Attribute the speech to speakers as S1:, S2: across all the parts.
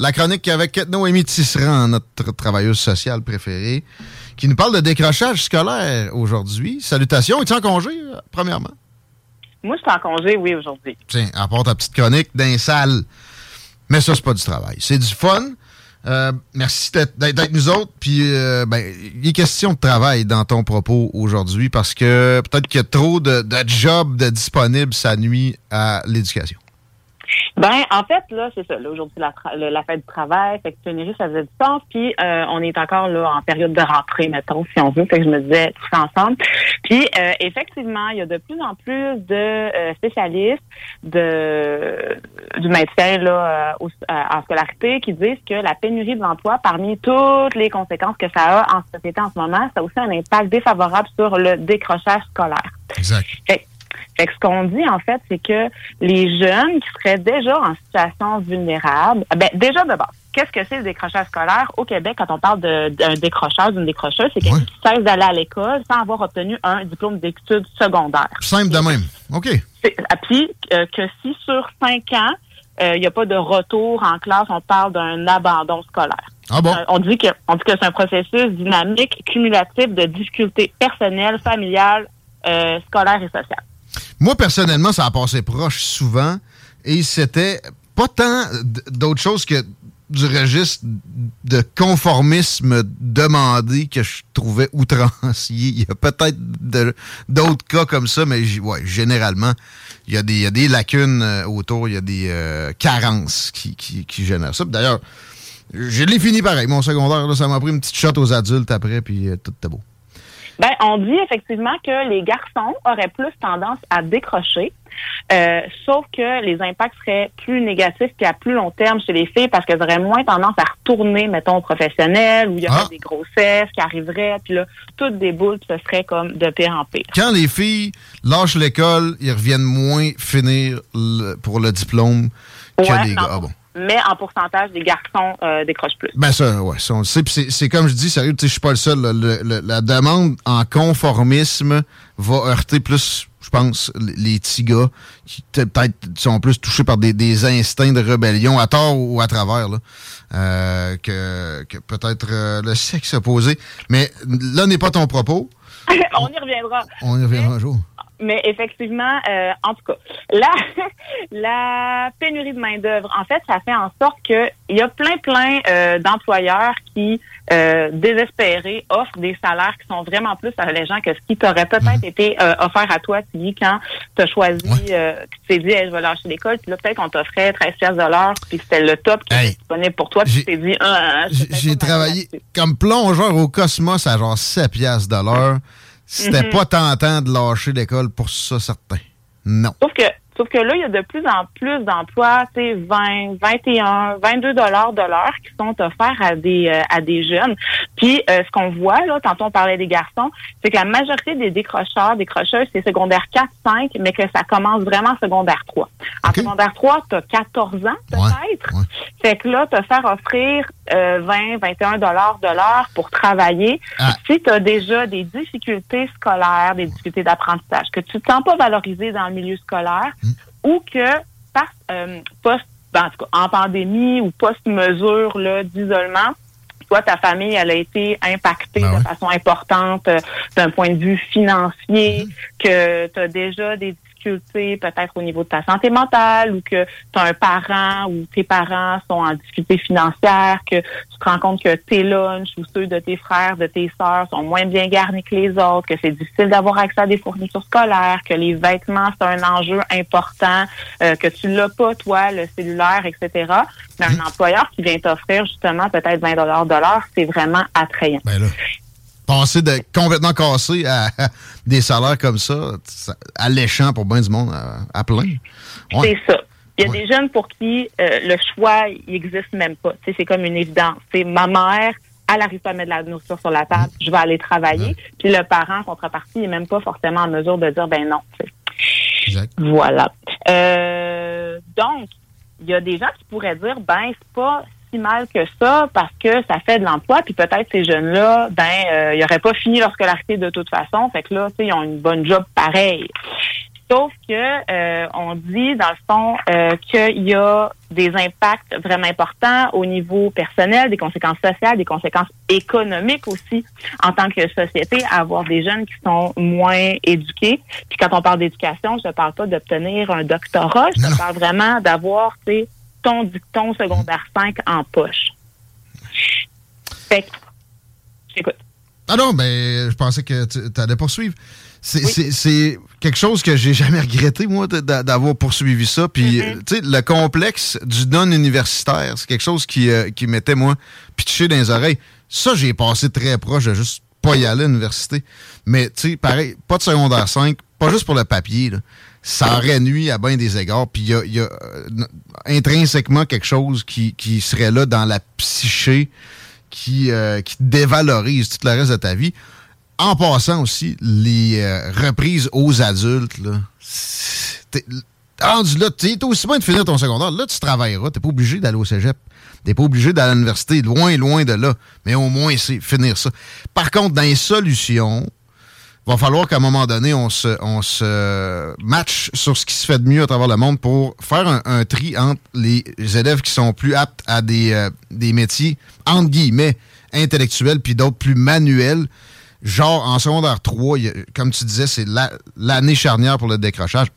S1: La chronique avec Noémie Tisserand, notre travailleuse sociale préférée, qui nous parle de décrochage scolaire aujourd'hui. Salutations. Es-tu en congé, euh, premièrement?
S2: Moi, je suis en congé, oui, aujourd'hui.
S1: Tiens, apporte ta petite chronique d'un salle. Mais ça, c'est pas du travail. C'est du fun. Euh, merci d'être nous autres. Puis, euh, ben, il est question de travail dans ton propos aujourd'hui parce que peut-être qu'il y a trop de, de jobs de disponibles, ça nuit à l'éducation.
S2: Ben, en fait, là, c'est ça. Là, aujourd'hui, la, la fête du travail, fait que pénurie, ça faisait du sens. Puis, euh, on est encore là en période de rentrée, mettons, si on veut. Fait que je me disais tout ça ensemble. Puis, euh, effectivement, il y a de plus en plus de euh, spécialistes de du maintien là euh, au- euh, en scolarité qui disent que la pénurie de l'emploi, parmi toutes les conséquences que ça a en société en ce moment, ça a aussi un impact défavorable sur le décrochage scolaire.
S1: Exact.
S2: Fait, fait que ce qu'on dit, en fait, c'est que les jeunes qui seraient déjà en situation vulnérable, ben, déjà de base, qu'est-ce que c'est le décrochage scolaire? Au Québec, quand on parle d'un décrocheur, d'une décrocheuse, c'est quelqu'un
S1: Ouais.
S2: qui cesse d'aller à l'école sans avoir obtenu un diplôme d'études secondaires.
S1: Simple de même. OK.
S2: Ah, Puis euh, que si sur cinq ans, euh, il n'y a pas de retour en classe, on parle d'un abandon scolaire.
S1: Ah bon?
S2: Euh, on dit que on dit que c'est un processus dynamique, cumulatif de difficultés personnelles, familiales, scolaires et sociales.
S1: Moi, personnellement, ça a passé proche souvent et c'était pas tant d- d'autre chose que du registre de conformisme demandé que je trouvais outrancier. Il y a peut-être d'autres cas comme ça, mais généralement, il y, a des, lacunes euh, autour, il y a des euh, carences qui, qui, génèrent ça. D'ailleurs, je l'ai fini pareil. Mon secondaire, ça m'a pris une petite shot aux adultes après, puis euh, tout était beau.
S2: Ben, on dit effectivement que les garçons auraient plus tendance à décrocher, euh, sauf que les impacts seraient plus négatifs qu'à plus long terme chez les filles parce qu'elles auraient moins tendance à retourner, mettons, au professionnel, où il y aurait
S1: Ah.
S2: des grossesses qui arriveraient, puis là, toutes des boules, puis ce serait comme de pire en pire.
S1: quand les filles lâchent l'école, ils reviennent moins finir le- pour le diplôme que
S2: Ouais,
S1: les gars. Ah bon.
S2: Mais en pourcentage, les garçons euh, décrochent plus.
S1: Ben ça, ouais, ça, on le sait. Puis c'est- comme je dis, sérieux, je suis pas le seul. là. Le- le- la demande en conformisme va heurter plus, je pense, les, petits gars qui peut-être sont plus touchés par des, des instincts de rébellion, à tort ou à travers, là, euh, que, que peut-être euh, le sexe opposé. Mais là n'est pas ton propos.
S2: on y reviendra.
S1: On y reviendra un jour.
S2: Mais effectivement, euh, en tout cas, la, la pénurie de main-d'œuvre, en fait, ça fait en sorte que il y a plein, plein euh, d'employeurs qui, euh, désespérés, offrent des salaires qui sont vraiment plus allégeants que ce qui t'aurait peut-être été euh, offert à toi, Tilly, quand tu as choisi,
S1: Ouais.
S2: euh, tu t'es dit, Hey, je vais lâcher l'école, puis là, peut-être qu'on t'offrait 13 piastres de l'heure, puis c'était le top qui
S1: Hey.
S2: était disponible pour toi, puis tu t'es dit, ah,
S1: J'ai travaillé comme plongeur au Cosmos à genre 7 piastres de l'heure. C'était
S2: Mhm.
S1: pas tentant de lâcher l'école pour ça, certain. Non.
S2: Sauf que, sauf que là, il y a de plus en plus d'emplois, tu sais, 20, 21, 22 dollars de l'heure qui sont offerts à des euh, à des jeunes. Puis euh, ce qu'on voit là, tantôt on parlait des garçons, c'est que la majorité des décrocheurs, décrocheuses, c'est secondaire 4, 5, mais que ça commence vraiment secondaire 3. En secondaire 3, tu as 14 ans peut-être.
S1: ouais.
S2: Fait que là, te faire offrir euh, 20, 21 dollars de l'heure pour travailler,
S1: Ah.
S2: si tu as déjà des difficultés scolaires, des difficultés d'apprentissage, que tu ne te sens pas valorisé dans le milieu scolaire. Ou que par, euh, post, ben, en, tout cas, en pandémie ou post-mesure là, d'isolement, toi, ta famille, elle a été impactée
S1: Ben
S2: de façon importante euh, d'un point de vue financier, que tu as déjà des difficultés peut-être au niveau de ta santé mentale ou que tu as un parent ou tes parents sont en difficulté financière, que tu te rends compte que tes lunchs ou ceux de tes frères, de tes sœurs sont moins bien garnis que les autres, que c'est difficile d'avoir accès à des fournitures scolaires, que les vêtements, c'est un enjeu important, euh, que tu l'as pas, toi, le cellulaire, etc. Mais un employeur qui vient t'offrir justement peut-être 20 dollars de l'heure, c'est vraiment attrayant.
S1: Ben là passer de complètement cassé à, des salaires comme ça, alléchant pour bien du monde à, plein.
S2: C'est ça. Il y a des jeunes pour qui euh, le choix n'existe même pas. c'est comme une évidence. C'est ma mère, elle n'arrive pas à mettre de la nourriture sur la table, je vais aller travailler. Puis le parent, contrepartie, n'est même pas forcément en mesure de dire ben non. Exact. Voilà. Euh, donc, il y a des gens qui pourraient dire ben c'est pas si mal que ça parce que ça fait de l'emploi, puis peut-être ces jeunes-là, ben, euh, ils n'auraient pas fini leur scolarité de toute façon. Fait que là, tu sais, ils ont une bonne job pareil. Sauf que euh, on dit dans le fond euh, qu'il y a des impacts vraiment importants au niveau personnel, des conséquences sociales, des conséquences économiques aussi en tant que société, à avoir des jeunes qui sont moins éduqués. Puis quand on parle d'éducation, je ne parle pas d'obtenir un doctorat, je parle vraiment d'avoir, tu ton dicton secondaire 5 en poche. Fait que, j'écoute.
S1: Ah non, ben, je pensais que tu allais poursuivre. C'est quelque chose que j'ai jamais regretté, moi, d'avoir poursuivi ça. Puis, mm-hmm. tu sais, le complexe du non-universitaire, c'est quelque chose qui, euh, qui m'était, moi, pitché dans les oreilles. Ça, j'ai passé très proche de juste pas y aller à l'université. Mais, tu sais, pareil, pas de secondaire 5, pas juste pour le papier, là ça aurait nuit à bien des égards. Puis il y a, euh, intrinsèquement quelque chose qui, serait là dans la psyché qui, euh, qui dévalorise tout le reste de ta vie. En passant aussi, les euh, reprises aux adultes, là, rendu là, t'es aussi bien de finir ton secondaire. Là, tu travailleras. T'es pas obligé d'aller au cégep. T'es pas obligé d'aller à l'université. Loin, loin de là. Mais au moins, c'est finir ça. Par contre, dans les solutions, va falloir qu'à un moment donné, on se, on se match sur ce qui se fait de mieux à travers le monde pour faire un, tri entre les élèves qui sont plus aptes à des, euh, des métiers, entre guillemets, intellectuels, puis d'autres plus manuels. Genre, en secondaire 3, comme tu disais, c'est l'année charnière pour le décrochage.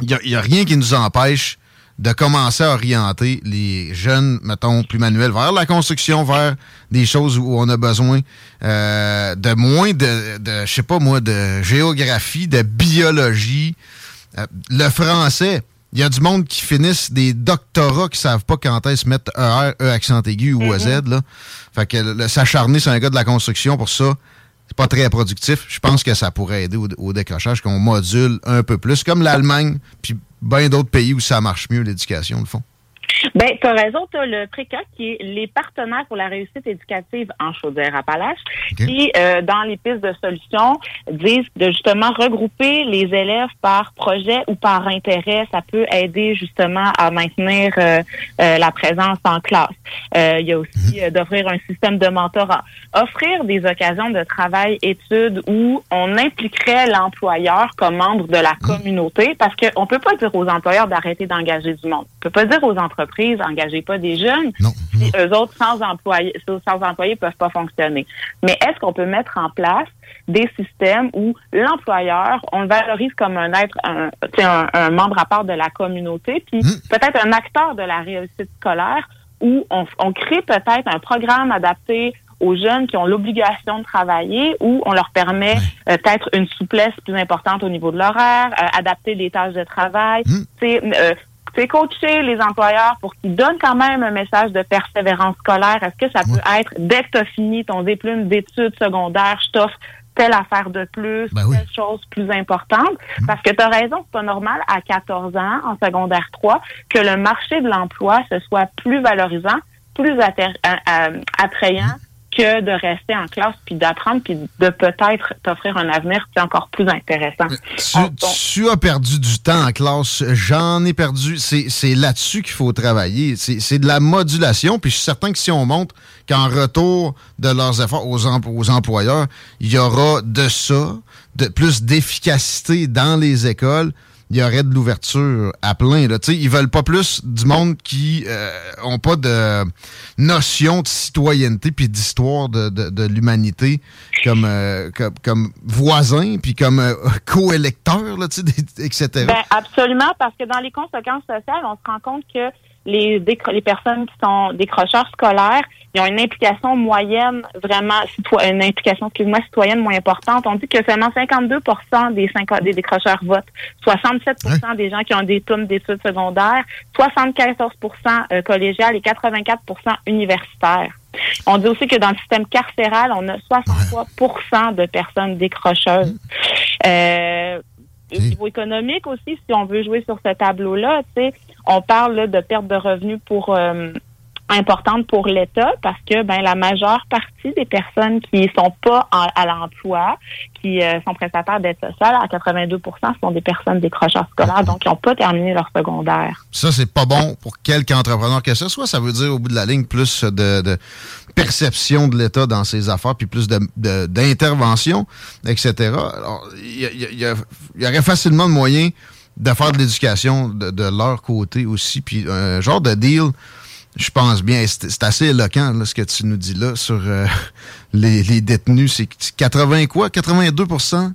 S1: Il n'y a, rien qui nous empêche de commencer à orienter les jeunes, mettons, plus manuels vers la construction, vers des choses où on a besoin euh, de moins de, de je sais pas moi, de géographie, de biologie. Euh, le français, il y a du monde qui finissent des doctorats qui savent pas quand est-ce mettre ER, E accent aigu ou mm Z. Là. Fait que s'acharner sur un gars de la construction pour ça, c'est pas très productif. Je pense que ça pourrait aider au, au décrochage, qu'on module un peu plus, comme l'Allemagne, puis bien d'autres pays où ça marche mieux, l'éducation, le fond.
S2: Ben, tu as raison, tu as le PRECA qui est les partenaires pour la réussite éducative en Chaudière-Appalaches, qui, euh, dans les pistes de solutions, disent de justement regrouper les élèves par projet ou par intérêt. Ça peut aider justement à maintenir euh, euh, la présence en classe. il y a aussi mhm. d'offrir un système de mentorat. Offrir des occasions de travail, études où on impliquerait l'employeur comme membre de la mhm. communauté, parce qu'on peut pas dire aux employeurs d'arrêter d'engager du monde. On peut pas dire aux entreprises, engagez pas des jeunes.
S1: Non.
S2: Si eux autres, sans employés, sans employés, peuvent pas fonctionner. Mais est-ce qu'on peut mettre en place des systèmes où l'employeur, on le valorise comme un être, un, un, membre à part de la communauté, puis hmm. peut-être un acteur de la réussite scolaire, où on, crée peut-être un programme adapté aux jeunes qui ont l'obligation de travailler ou on leur permet euh, peut-être une souplesse plus importante au niveau de l'horaire, euh, adapter des tâches de travail, mmh. euh, c'est coacher les employeurs pour qu'ils donnent quand même un message de persévérance scolaire. Est-ce que ça peut être, dès que tu as fini ton diplôme d'études secondaires, je t'offre telle affaire de plus, ben telle chose plus importante? Mmh. Parce que tu as raison, c'est pas normal à 14 ans, en secondaire 3, que le marché de l'emploi se soit plus valorisant, plus euh, euh, attrayant que de rester en classe puis d'apprendre puis de peut-être t'offrir un avenir qui est encore plus intéressant.
S1: Tu, as perdu du temps en classe. J'en ai perdu. C'est là-dessus qu'il faut travailler. C'est de la modulation. Puis je suis certain que si on montre qu'en retour de leurs efforts aux, aux employeurs, il y aura de ça, de plus d'efficacité dans les écoles, il y aurait de l'ouverture à plein. Là. Ils veulent pas plus du monde qui euh, ont pas de notion de citoyenneté puis d'histoire de, de, l'humanité comme, euh, comme, comme voisin puis comme euh, co-électeur, etc.
S2: Ben, absolument, parce que dans les conséquences sociales, on se rend compte que les, les personnes qui sont décrocheurs scolaires, ils ont une implication moyenne vraiment une implication excuse-moi citoyenne moins importante. On dit que seulement 52 des, des décrocheurs votent, 67% des gens qui ont des diplômes d'études secondaires, 74% euh, collégial et 84% universitaires. On dit aussi que dans le système carcéral, on a 63% de personnes décrocheuses. Euh, au niveau économique aussi, si on veut jouer sur ce tableau-là, tu sais, on parle de perte de revenus pour euh, importante pour l'État parce que ben la majeure partie des personnes qui sont pas à l'emploi, qui euh, sont prestataires d'aide sociale, à 82% sont des personnes décrocheurs scolaires, donc qui n'ont pas terminé leur secondaire.
S1: Ça, c'est pas bon pour quelque entrepreneur que ce soit. Ça veut dire, au bout de la ligne, plus de, perception de l'État dans ses affaires, puis plus d'intervention, etc. Alors, il y, aurait facilement de moyens de faire de l'éducation de, leur côté aussi, puis un genre de deal, je pense bien, c'est assez éloquent ce que tu nous dis là sur euh, les, détenus, c'est 80 quoi, 82%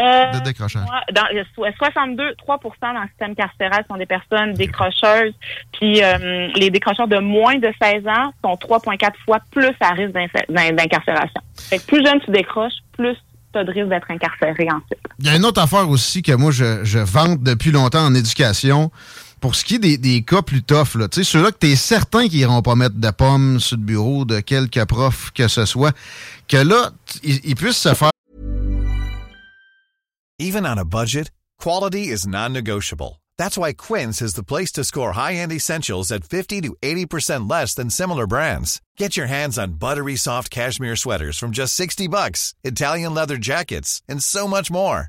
S2: euh, de décrochage. Dans, 62, 3% dans le système carcéral sont des personnes décrocheuses. Puis euh, les décrocheurs de moins de 16 ans sont 3,4 fois plus à risque d'incarcération. Fait plus jeune tu décroches, plus tu de risque d'être incarcéré ensuite.
S1: Il y a une autre affaire aussi que moi, je, je vante depuis longtemps en éducation. Pour ce qui est des, des cas plus tough, là, ceux-là que tu es certain qu'ils iront pas mettre de pommes sur le bureau de prof que ce soit, que là, ils puissent se faire.
S3: Even on a budget, quality is non-negotiable. That's why Quince is the place to score high-end essentials at 50 to 80% less than similar brands. Get your hands on buttery soft cashmere sweaters from just 60 bucks, Italian leather jackets, and so much more.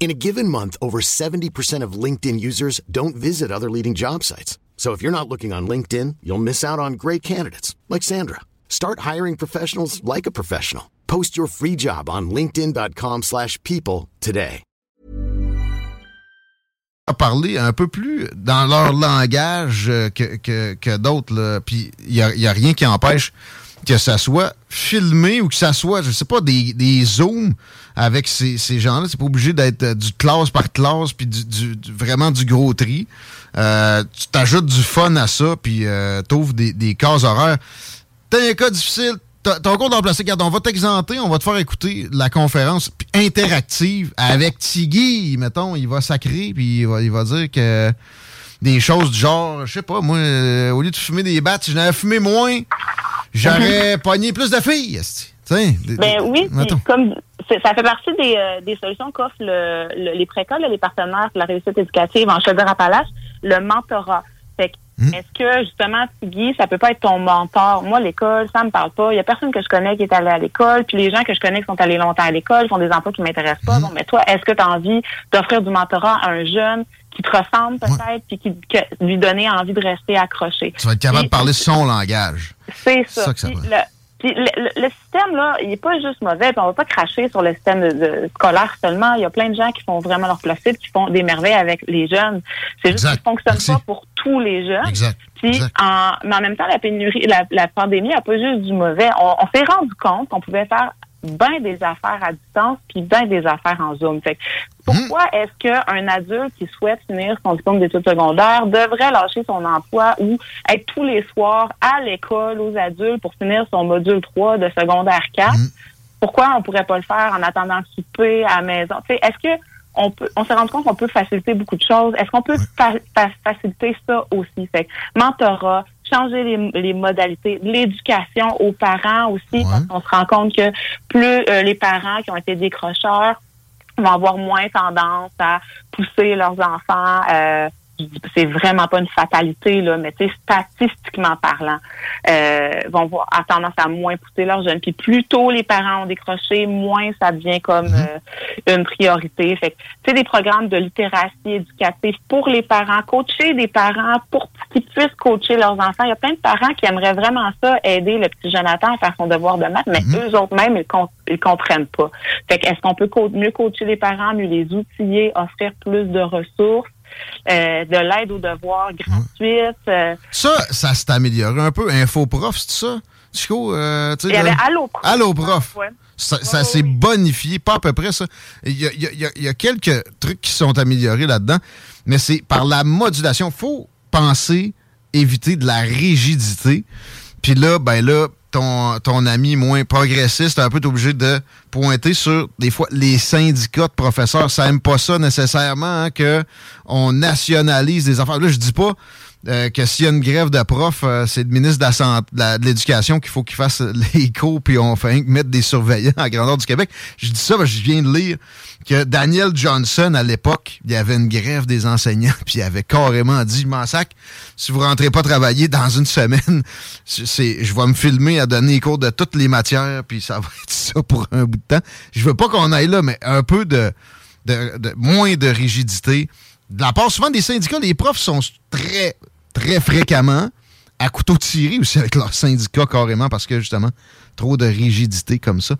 S4: In a given month, over 70% of LinkedIn users don't visit other leading job sites. So if you're not looking on LinkedIn, you'll miss out on great candidates like Sandra. Start hiring professionals like a professional. Post your free job on linkedin.com/people today.
S1: Parler un peu plus dans leur langage euh, que, que, que d'autres puis il y y a rien qui empêche que ça soit filmé ou que ça soit, je sais pas, des, des zooms avec ces, ces gens-là. C'est pas obligé d'être euh, du classe par classe, puis du, vraiment du gros tri. Euh, tu t'ajoutes du fun à ça, puis euh, t'ouvres des, des cases horaires. T'as un cas difficile, ton cours d'emplacé, regarde, on va t'exenter, on va te faire écouter la conférence interactive avec Tiggy, mettons, il va sacrer, puis il va, il va dire que des choses du genre, je sais pas, moi, euh, au lieu de fumer des battes, si j'en avais fumé moins, j'aurais pogné plus de filles.
S2: ben oui, comme ça fait partie des, euh, des solutions qu'offrent le, les précoles, les partenaires de la réussite éducative en Chaudière-Appalaches, le mentorat. Fait hmm. est-ce que justement, Guy, ça peut pas être ton mentor? Moi, l'école, ça me parle pas. Il y a personne que je connais qui est allé à l'école, puis les gens que je connais qui sont allés longtemps à l'école font des emplois qui m'intéressent pas. Hmm. Bon, mais toi, est-ce que tu as envie d'offrir du mentorat à un jeune qui te ressemble peut-être, puis qui, lui donner envie de rester accroché?
S1: Tu vas être capable de parler son langage.
S2: C'est ça. Puis le, système, là, il n'est pas juste mauvais. Puis on va pas cracher sur le système de, scolaire seulement. Il y a plein de gens qui font vraiment leur possible, qui font des merveilles avec les jeunes. C'est juste qu'ils ne fonctionne pas pour tous les jeunes.
S1: Exact.
S2: Puis, En, mais en même temps, la pénurie, la, pandémie n'a pas juste du mauvais. On, on s'est rendu compte qu'on pouvait faire bien des affaires à distance puis bien des affaires en Zoom. Fait pourquoi hmm. est-ce qu'un adulte qui souhaite finir son diplôme d'études secondaires devrait lâcher son emploi ou être tous les soirs à l'école aux adultes pour finir son module 3 de secondaire 4? Hmm. Pourquoi on pourrait pas le faire en attendant le souper à la maison? Est-ce que on peut, on s'est rendu compte qu'on peut faciliter beaucoup de choses. Est-ce qu'on peut faciliter ça aussi? Fait mentorat, changer les, les modalités, l'éducation aux parents aussi, parce qu'on se rend compte que plus euh, les parents qui ont été décrocheurs vont avoir moins tendance à pousser leurs enfants euh, c'est vraiment pas une fatalité, là, mais statistiquement parlant, euh, vont avoir tendance à moins pousser leurs jeunes. Puis plus tôt les parents ont décroché, moins ça devient comme mhm. euh, une priorité. Fait que, des programmes de littératie éducative pour les parents, coacher des parents pour qu'ils puissent coacher leurs enfants. Il y a plein de parents qui aimeraient vraiment ça, aider le petit Jonathan à faire son devoir de maths, mais mhm. eux autres même, ils, ils comprennent pas. Fait que, est-ce qu'on peut mieux coacher les parents, mieux les outiller, offrir plus de ressources? Euh, de l'aide aux devoirs gratuite. Euh.
S1: Ça, ça s'est amélioré un peu. Infoprof, c'est ça? Chico,
S2: euh, Il y avait Alloprof.
S1: Alloprof. Ça, s'est bonifié, pas à peu près ça. Il y, a, quelques trucs qui sont améliorés là-dedans, mais c'est par la modulation. Il faut penser, éviter de la rigidité. Puis là, ben là, ton, ton ami moins progressiste, un peu obligé de pointer sur, des fois, les syndicats de professeurs. Ça aime pas ça nécessairement, hein, que on nationalise des affaires. Là, je dis pas euh, que s'il y a une grève de profs, euh, c'est le ministre de l'Éducation qu'il faut qu'il fasse les cours, puis on fait mettre des surveillants à grandeur du Québec. Je dis ça parce que je viens de lire que Daniel Johnson, à l'époque, il y avait une grève des enseignants, puis il avait carrément dit, Mansac, si vous rentrez pas travailler dans une semaine, c'est, je vais me filmer à donner les cours de toutes les matières, puis ça va être ça pour un bout de temps. Je veux pas qu'on aille là, mais un peu de, de, de moins de rigidité. De la part souvent des syndicats, les profs sont très très fréquemment à couteau tiré aussi avec leur syndicat carrément parce que justement, trop de rigidité comme ça.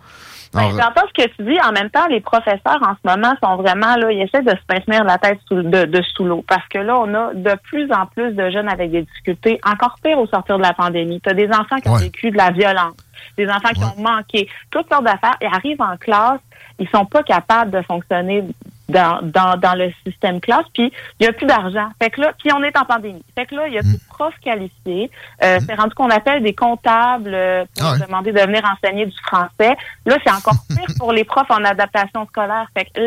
S2: Ben, j'entends ce que tu dis. En même temps, les professeurs en ce moment sont vraiment là, ils essaient de se maintenir la tête sous, de, sous l'eau parce que là, on a de plus en plus de jeunes avec des difficultés, encore pire au sortir de la pandémie. Tu as des enfants qui ont vécu de la violence, des enfants qui ont manqué, toutes sortes d'affaires. Ils arrivent en classe, ils sont pas capables de fonctionner dans, dans, dans le système classe, puis il y a plus d'argent. Fait que là, puis on est en pandémie. Fait que là, il y a plus de profs qualifiés. Euh, mm. C'est rendu qu'on appelle des comptables euh, pour ah demander de venir enseigner du français. Là, c'est encore pire pour les profs en adaptation scolaire. Fait que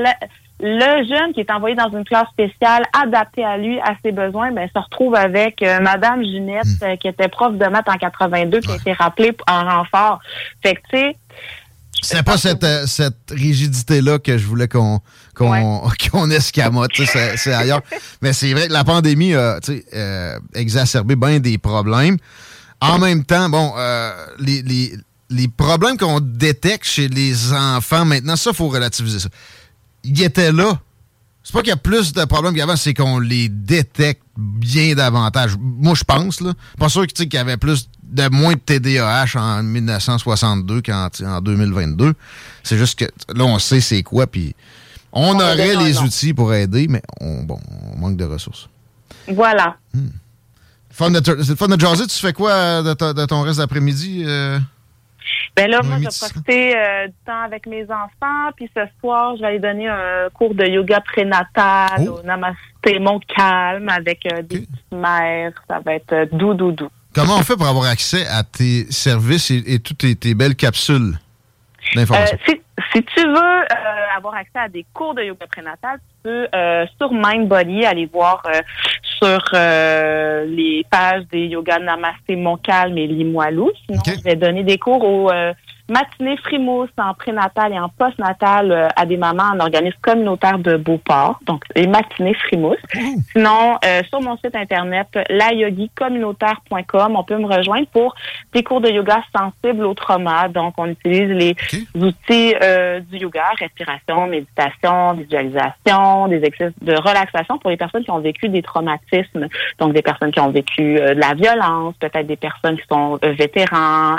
S2: le, jeune qui est envoyé dans une classe spéciale adaptée à lui, à ses besoins, ben, se retrouve avec euh, Madame Ginette, mm. euh, qui était prof de maths en 82, qui a été rappelée en renfort. Fait que, tu sais,
S1: c'est pas cette, euh, cette rigidité-là que je voulais qu'on qu'on escamote. C'est ailleurs. Mais c'est vrai que la pandémie a euh, exacerbé bien des problèmes. En même temps, bon, euh, les, les, les, problèmes qu'on détecte chez les enfants maintenant, ça, il faut relativiser ça. Ils étaient là c'est pas qu'il y a plus de problèmes qu'avant, c'est qu'on les détecte bien davantage. Moi, je pense, là. Pas sûr qu'il y avait plus de moins de TDAH en 1962 qu'en 2022. C'est juste que là, on sait c'est quoi, puis on, aurait les outils pour aider, mais on, bon, on manque de ressources.
S2: Voilà.
S1: Hmm. C'est fun de jaser. Tu fais quoi de, ton reste d'après-midi? Euh?
S2: Ben là, moi, je vais profiter euh, du temps avec mes enfants. Puis ce soir, je vais aller donner un cours de yoga prénatal oh. au Namasté Mon Calme avec euh, des petites mères. Ça va être euh, doux, doux, doux.
S1: Comment on fait pour avoir accès à tes services et, toutes tes, belles capsules d'information?
S2: Si, si, tu veux avoir accès à des cours de yoga prénatal, tu peux sur MindBody aller voir sur euh, les pages des Yoga Namasté Mon Calme et Limoilou. Sinon, je vais donner des cours au euh, matinée frimousse en prénatal et en postnatal euh, à des mamans en organisme communautaire de Beauport, donc les matinées frimousse. Mmh. Sinon, euh, sur mon site internet, layogicommunautaire.com, on peut me rejoindre pour des cours de yoga sensibles au trauma. Donc, on utilise les outils euh, du yoga, respiration, méditation, visualisation, des exercices de relaxation pour les personnes qui ont vécu des traumatismes. Donc, des personnes qui ont vécu de la violence, peut-être des personnes qui sont vétérans,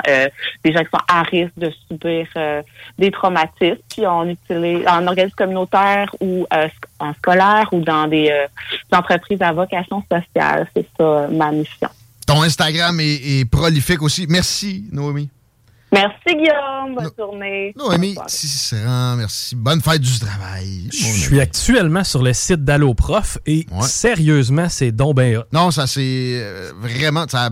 S2: des gens qui sont à risque de subir euh, des traumatismes. Puis on utilise en organisme communautaire ou euh, en scolaire ou dans des, euh, entreprises à vocation sociale. C'est ça ma mission.
S1: Ton Instagram est, prolifique aussi. Merci, Noémie.
S2: Merci Guillaume, bonne journée.
S1: Noémie Cicéran, merci. Bonne fête du travail.
S5: Je suis actuellement sur le site d'AlloProf et sérieusement, c'est donc bien
S1: Non, ça c'est vraiment, ça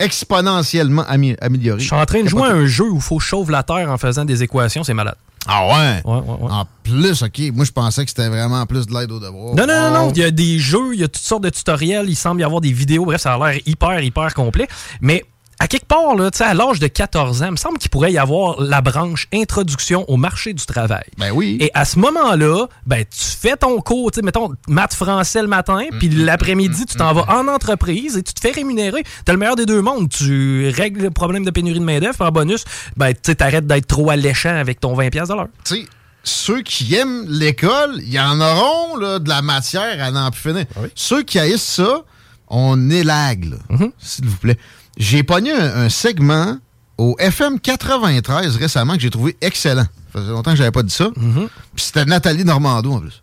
S1: exponentiellement amélioré.
S5: Je suis en train de jouer à un jeu où il faut chauffer la Terre en faisant des équations, c'est malade.
S1: Ah ouais? En plus, OK. Moi, je pensais que c'était vraiment plus de l'aide au devoir.
S5: Non, non, non, non. Il y a des jeux, il y a toutes sortes de tutoriels, il semble y avoir des vidéos. Bref, ça a l'air hyper, hyper complet. Mais à quelque part, là, à l'âge de 14 ans, il me semble qu'il pourrait y avoir la branche introduction au marché du travail.
S1: Ben oui.
S5: Et à ce moment-là, ben, tu fais ton cours, mettons, maths français le matin, mm, puis mm, l'après-midi, mm, tu t'en vas en entreprise et tu te fais rémunérer. Tu as le meilleur des deux mondes. Tu règles le problème de pénurie de main-d'œuvre, en bonus, ben, tu arrêtes d'être trop alléchant avec ton 20$ de l'heure.
S1: Tu sais, ceux qui aiment l'école, il y en auront là, de la matière à n'en plus finir. Ah ceux qui haïssent ça, on élague, mm-hmm. s'il vous plaît. J'ai pogné un, segment au FM 93 récemment que j'ai trouvé excellent. Ça faisait longtemps que j'avais pas dit ça.
S5: Mm-hmm.
S1: Puis c'était Nathalie Normando en plus.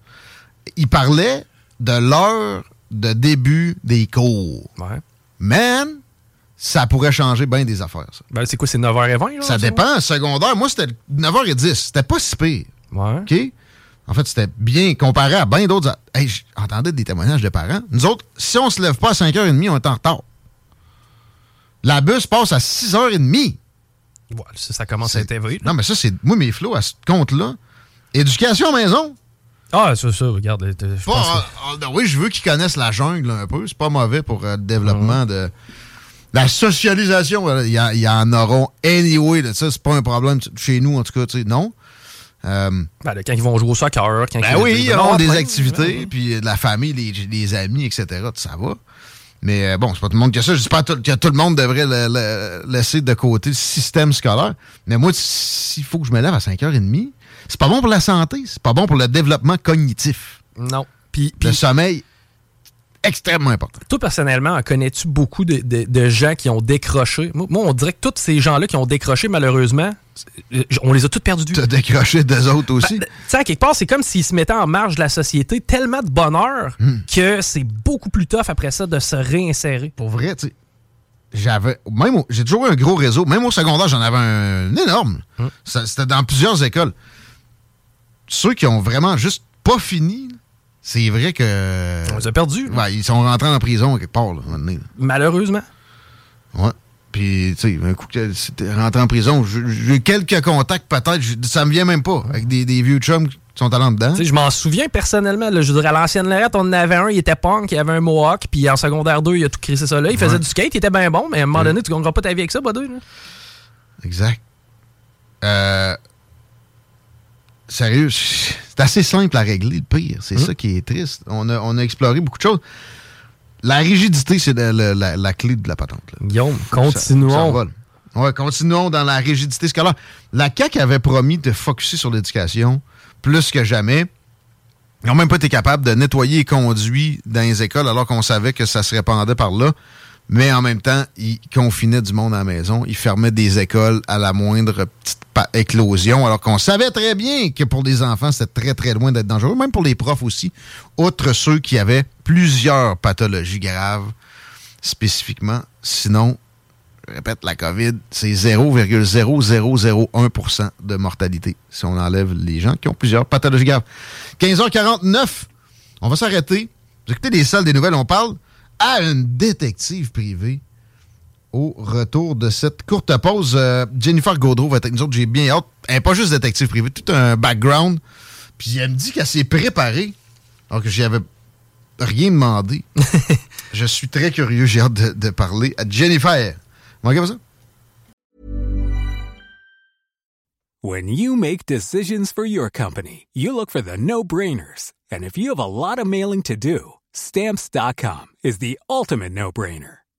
S1: Il parlait de l'heure de début des cours.
S5: Ouais.
S1: Man, ça pourrait changer bien des affaires. Ça.
S5: Ben, c'est quoi, c'est 9h20? Là,
S1: ça dépend. Secondaire, moi, c'était 9h10. C'était pas si pire.
S5: Ouais.
S1: OK? En fait, c'était bien comparé à bien d'autres. Hey, j'entendais des témoignages de parents. Nous autres, si on se lève pas à 5h30, on est en retard. La bus passe à 6h30.
S5: Ouais, ça, ça commence à être évolué.
S1: Non, mais ça, c'est. Moi, mes flots à ce compte-là. Éducation maison.
S5: Ah, c'est ça, regarde.
S1: Je ah, oui, je veux qu'ils connaissent la jungle un peu. C'est pas mauvais pour euh, le développement de. La socialisation, il y, en auront anyway. ça, c'est pas un problème chez nous, en tout cas. Non.
S5: Euh, ben, quand ils vont jouer au soccer.
S1: Quand ben oui, ils auront des activités, puis la famille, les, les amis, etc. Ça va. Mais euh, bon, c'est pas tout le monde qui a ça. Je dis pas que tout le monde devrait laisser de côté le système scolaire. Mais moi, s'il faut que je me lève à 5h30, c'est pas bon pour la santé. C'est pas bon pour le développement cognitif.
S5: Non.
S1: Puis, le sommeil, extrêmement important.
S5: Toi, personnellement, connais-tu beaucoup de, gens qui ont décroché? Moi, on dirait que tous ces gens-là qui ont décroché, malheureusement, on les a tous perdus
S1: du as décroché des autres aussi?
S5: Ben, tu sais, à quelque part, c'est comme s'ils se mettaient en marge de la société tellement de bonheur hmm. que c'est beaucoup plus tough après ça de se réinsérer.
S1: Pour vrai, tu sais, j'avais même j'ai toujours eu un gros réseau même au secondaire j'en avais un, énorme hmm. c'était dans plusieurs écoles ceux qui ont vraiment juste pas fini c'est vrai que.
S5: On les a perdus.
S1: Ouais, ils sont rentrés en prison quelque part, là,
S5: Malheureusement.
S1: Ouais. Puis, tu sais, un coup que rentré en prison, j'ai quelques contacts peut-être, ça me vient même pas, avec des, vieux chums qui sont allés dedans.
S5: Je m'en souviens personnellement, là, je dirais à l'ancienne Lorette, on en avait un, il était punk, il avait un mohawk, puis en secondaire 2, il a tout crissé ça là. Il faisait du skate, il était bien bon, mais à un moment donné, tu gagneras pas ta vie avec ça, pas deux.
S1: Exact. Euh, sérieux, c'est assez simple à régler, le pire. C'est hum. ça qui est triste. On a, on a exploré beaucoup de choses. La rigidité, c'est la, clé de la patente.
S5: Guillaume, continuons.
S1: ouais, continuons dans la rigidité scolaire. La CAQ avait promis de focuser sur l'éducation plus que jamais. Ils n'ont même pas été capables de nettoyer les conduits dans les écoles alors qu'on savait que ça se répandait par là mais en même temps, ils confinaient du monde à la maison. Ils fermaient des écoles à la moindre petite éclosion, alors qu'on savait très bien que pour les enfants, c'était très, très loin d'être dangereux, même pour les profs aussi, outre ceux qui avaient plusieurs pathologies graves spécifiquement. Sinon, je répète, la COVID, c'est 0,0001% de mortalité si on enlève les gens qui ont plusieurs pathologies graves. 15h49, on va s'arrêter. Vous écoutez les salles des nouvelles, on parle à une détective privée au retour de cette courte pause. Euh, Jennifer Gaudreau va être avec nous autres. J'ai bien hâte. Elle n'est pas juste détective privée, tout un background. Puis elle me dit qu'elle s'est préparée, alors que j'y avais rien demandé. Je suis très curieux. J'ai hâte de, parler à Jennifer. Regarde ça.
S6: When you make decisions for your company, you look for the no-brainers. And if you have a lot of mailing to do, Stamps.com is the ultimate no brainer.